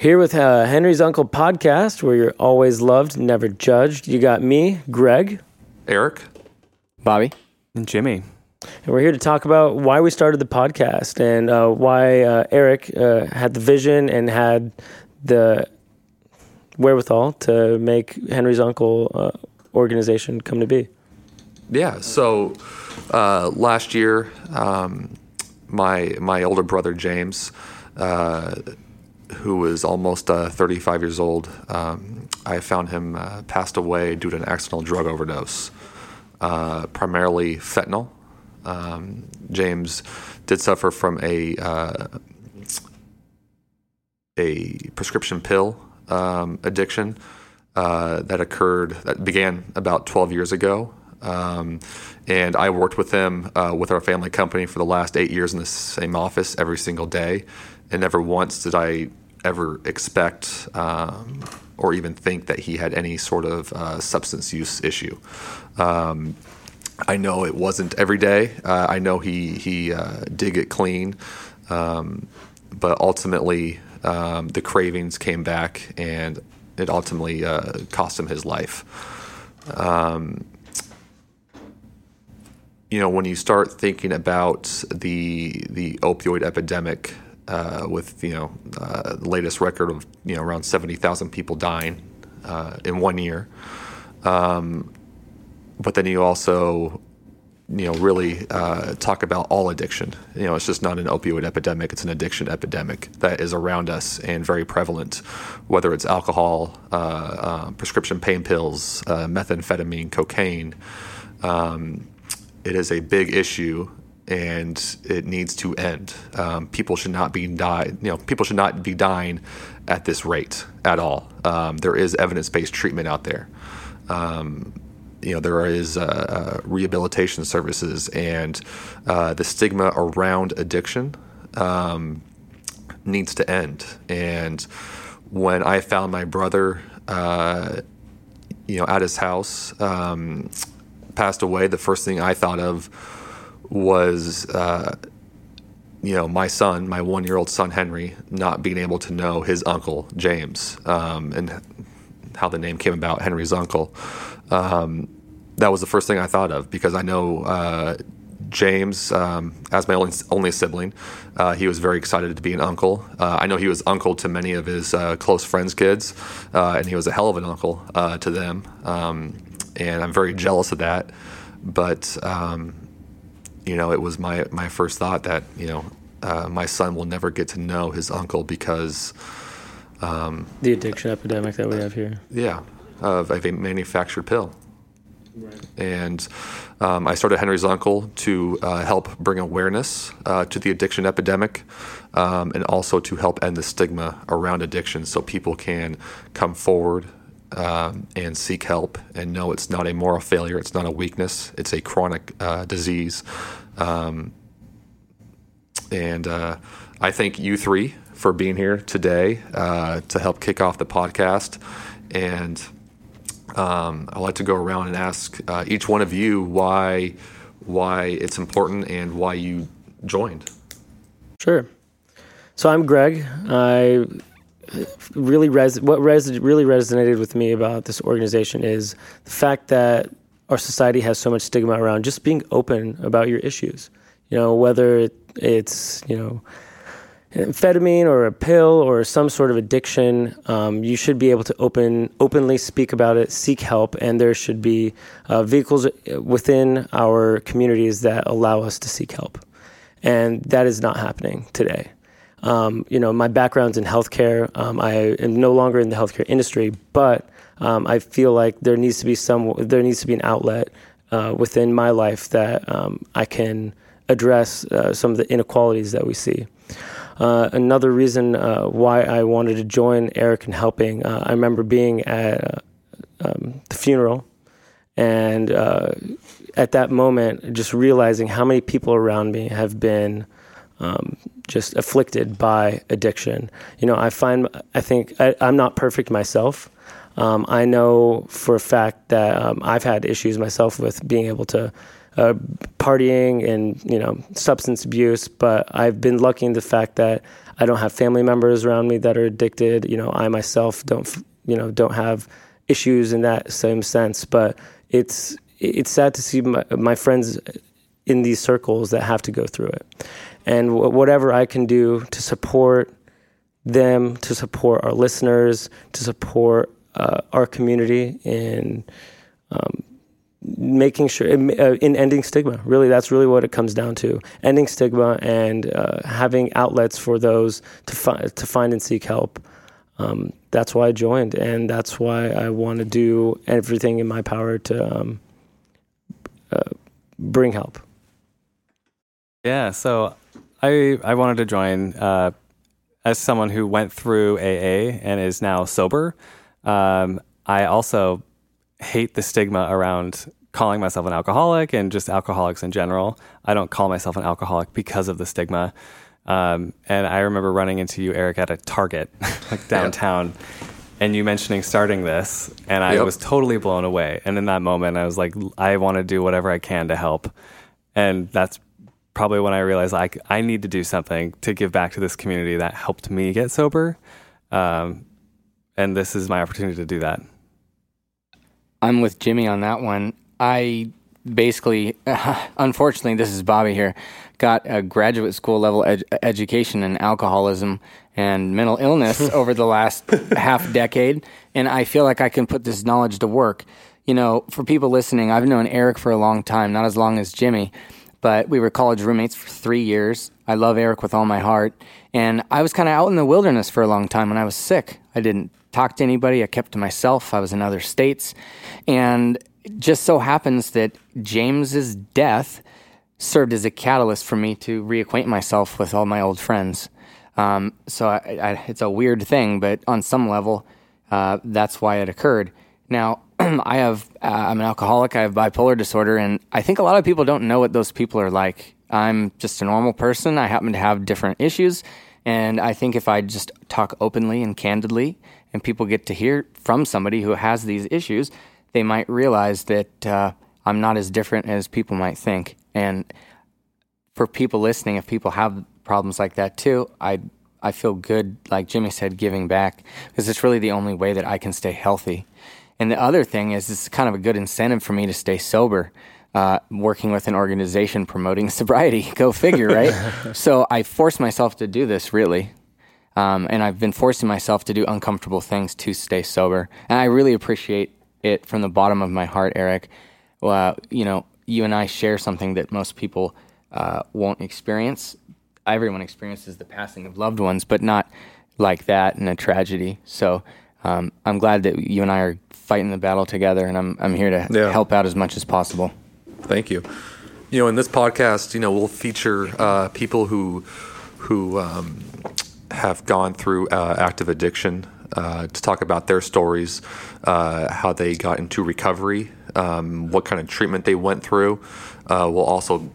Here with uh, Henry's Uncle podcast, where you're always loved, never judged. You got me, Greg, Eric, Bobby, and Jimmy. And we're here to talk about why we started the podcast and uh, why uh, Eric uh, had the vision and had the wherewithal to make Henry's Uncle uh, organization come to be. Yeah. So uh, last year, um, my my older brother James uh, who was almost uh, 35 years old. Um, I found him uh, passed away due to an accidental drug overdose, uh, primarily fentanyl. Um, James did suffer from a uh, a prescription pill um, addiction uh, that occurred that began about 12 years ago. Um, and I worked with him uh, with our family company for the last eight years in the same office every single day. And never once did I ever expect um, or even think that he had any sort of uh, substance use issue. Um, I know it wasn't every day. Uh, I know he he uh, did get clean, um, but ultimately um, the cravings came back, and it ultimately uh, cost him his life. Um, you know, when you start thinking about the the opioid epidemic, uh, with you know uh, the latest record of you know around seventy thousand people dying uh, in one year. Um, but then you also you know really uh, talk about all addiction. You know, it's just not an opioid epidemic; it's an addiction epidemic that is around us and very prevalent. Whether it's alcohol, uh, uh, prescription pain pills, methamphetamine, cocaine. Um, it is a big issue and it needs to end. Um, people should not be die, you know, people should not be dying at this rate at all. Um, there is evidence-based treatment out there. Um, you know, there is uh, uh, rehabilitation services, and uh, the stigma around addiction um, needs to end. And when I found my brother, uh, you know, at his house, um, passed away, the first thing I thought of was, uh, you know, my son, my one year old son Henry, not being able to know his uncle James um, and how the name came about, Henry's uncle. Um, that was the first thing I thought of because I know uh, James, um, as my only, only sibling, uh, he was very excited to be an uncle. Uh, I know he was uncle to many of his uh, close friends' kids, uh, and he was a hell of an uncle uh, to them. Um, and I'm very jealous of that. But um, you know, it was my my first thought that you know uh, my son will never get to know his uncle because um, the addiction epidemic that we have here. Yeah, of, of a manufactured pill. Right. And um, I started Henry's Uncle to uh, help bring awareness uh, to the addiction epidemic um, and also to help end the stigma around addiction so people can come forward um, and seek help and know it's not a moral failure, it's not a weakness, it's a chronic uh, disease. Um, and uh, I thank you three for being here today uh, to help kick off the podcast. And um, I'd like to go around and ask uh, each one of you why why it's important and why you joined. Sure. So I'm Greg. I really res- what res- really resonated with me about this organization is the fact that our society has so much stigma around just being open about your issues. You know, whether it's you know amphetamine or a pill or some sort of addiction, um, you should be able to open openly speak about it, seek help, and there should be uh, vehicles within our communities that allow us to seek help. And that is not happening today. Um, you know, my background's in healthcare. Um, I am no longer in the healthcare industry, but um, I feel like there needs to be some there needs to be an outlet uh, within my life that um, I can address uh, some of the inequalities that we see. Uh, another reason uh, why I wanted to join Eric in helping, uh, I remember being at uh, um, the funeral and at that moment just realizing how many people around me have been um, just afflicted by addiction. You know, I find, I think I, am not perfect myself. Um, I know for a fact that um, I've had issues myself with being able to uh, partying and you know substance abuse, but I've been lucky in the fact that I don't have family members around me that are addicted. You know, I myself don't, you know, don't have issues in that same sense. But it's it's sad to see my, my friends in these circles that have to go through it. And w- whatever I can do to support them, to support our listeners, to support uh, our community in um, making sure uh, in ending stigma. Really that's really what it comes down to. Ending stigma and uh, having outlets for those to find to find and seek help. Um, that's why I joined and that's why I want to do everything in my power to um, uh, bring help. Yeah so I I wanted to join uh, as someone who went through AA and is now sober um, I also hate the stigma around calling myself an alcoholic and just alcoholics in general. I don't call myself an alcoholic because of the stigma. Um, and I remember running into you, Eric, at a Target, like downtown, and you mentioning starting this, and I Yep. was totally blown away. And in that moment, I was like, I want to do whatever I can to help. And that's probably when I realized like I need to do something to give back to this community that helped me get sober. Um, and this is my opportunity to do that. I'm with Jimmy on that one. I basically, unfortunately, this is Bobby here, got a graduate school level ed- education in alcoholism and mental illness over the last half decade. And I feel like I can put this knowledge to work. You know, for people listening, I've known Eric for a long time, not as long as Jimmy, but we were college roommates for three years. I love Eric with all my heart. And I was kind of out in the wilderness for a long time when I was sick. I didn't talk to anybody. I kept to myself. I was in other states. And it just so happens that James's death served as a catalyst for me to reacquaint myself with all my old friends. Um, so I, I, it's a weird thing, but on some level, uh, that's why it occurred. Now, I have uh, I'm an alcoholic. I have bipolar disorder, and I think a lot of people don't know what those people are like. I'm just a normal person. I happen to have different issues, and I think if I just talk openly and candidly, and people get to hear from somebody who has these issues, they might realize that uh, I'm not as different as people might think. And for people listening, if people have problems like that too, I I feel good, like Jimmy said, giving back because it's really the only way that I can stay healthy. And the other thing is, it's kind of a good incentive for me to stay sober. Uh, working with an organization promoting sobriety, go figure, right? so I force myself to do this really, um, and I've been forcing myself to do uncomfortable things to stay sober. And I really appreciate it from the bottom of my heart, Eric. Well, you know, you and I share something that most people uh, won't experience. Everyone experiences the passing of loved ones, but not like that in a tragedy. So um, I'm glad that you and I are fighting the battle together, and I'm I'm here to Yeah. help out as much as possible. Thank you. You know, in this podcast, you know, we'll feature uh, people who who um, have gone through uh, active addiction uh, to talk about their stories, uh, how they got into recovery, um, what kind of treatment they went through. Uh, we'll also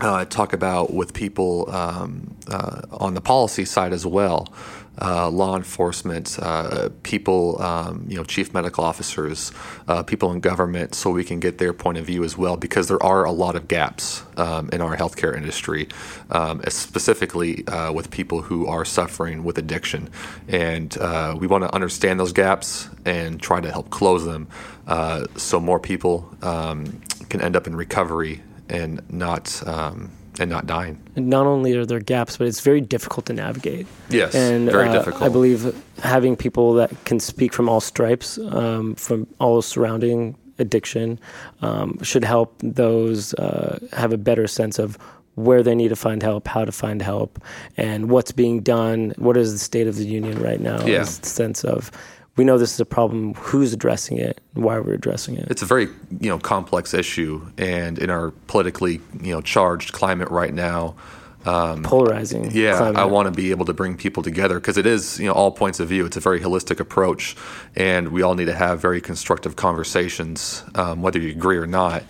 uh, talk about with people um, uh, on the policy side as well, uh, law enforcement, uh, people, um, you know, chief medical officers, uh, people in government, so we can get their point of view as well, because there are a lot of gaps um, in our healthcare industry, um, specifically uh, with people who are suffering with addiction, and uh, we want to understand those gaps and try to help close them, uh, so more people um, can end up in recovery and not um, and not dying. And not only are there gaps, but it's very difficult to navigate. Yes, and very uh, difficult. I believe having people that can speak from all stripes, um, from all surrounding addiction, um, should help those uh, have a better sense of where they need to find help, how to find help, and what's being done. What is the state of the union right now? Yeah. Sense of we know this is a problem. Who's addressing it? Why we're addressing it? it's a very you know complex issue, and in our politically you know charged climate right now, Polarizing. yeah, climate. I want to be able to bring people together because it is you know all points of view. It's a very holistic approach, and we all need to have very constructive conversations, um, whether you agree or not.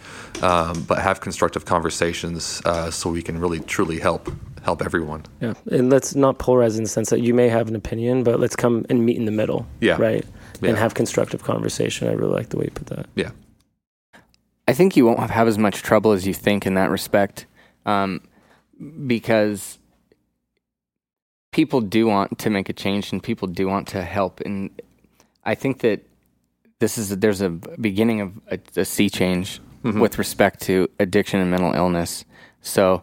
Um, but have constructive conversations uh, so we can really truly help help everyone. Yeah, and let's not polarize in the sense that you may have an opinion, but let's come and meet in the middle. Yeah. Right. Yeah. And have constructive conversation. I really like the way you put that. Yeah. I think you won't have as much trouble as you think in that respect, um, because people do want to make a change and people do want to help. And I think that this is there's a beginning of a, a sea change with respect to addiction and mental illness. So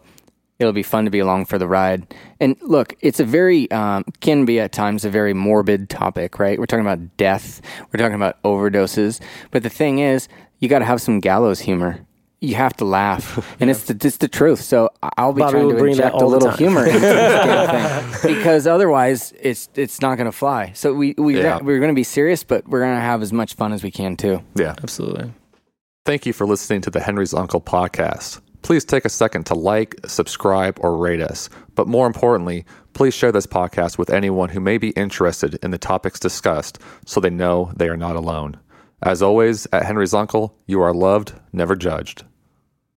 it'll be fun to be along for the ride. And look, it's a very um, can be at times a very morbid topic, right? We're talking about death, we're talking about overdoses, but the thing is, you got to have some gallows humor. You have to laugh, and it's the it's the truth. So I'll be Bobby trying to bring inject a little humor into this damn thing because otherwise, it's it's not going to fly. So we we Yeah. we're going to be serious, but we're going to have as much fun as we can too. Yeah. Absolutely. Thank you for listening to the Henry's Uncle podcast. Please take a second to like, subscribe, or rate us. But more importantly, please share this podcast with anyone who may be interested in the topics discussed so they know they are not alone. As always, at Henry's Uncle, you are loved, never judged.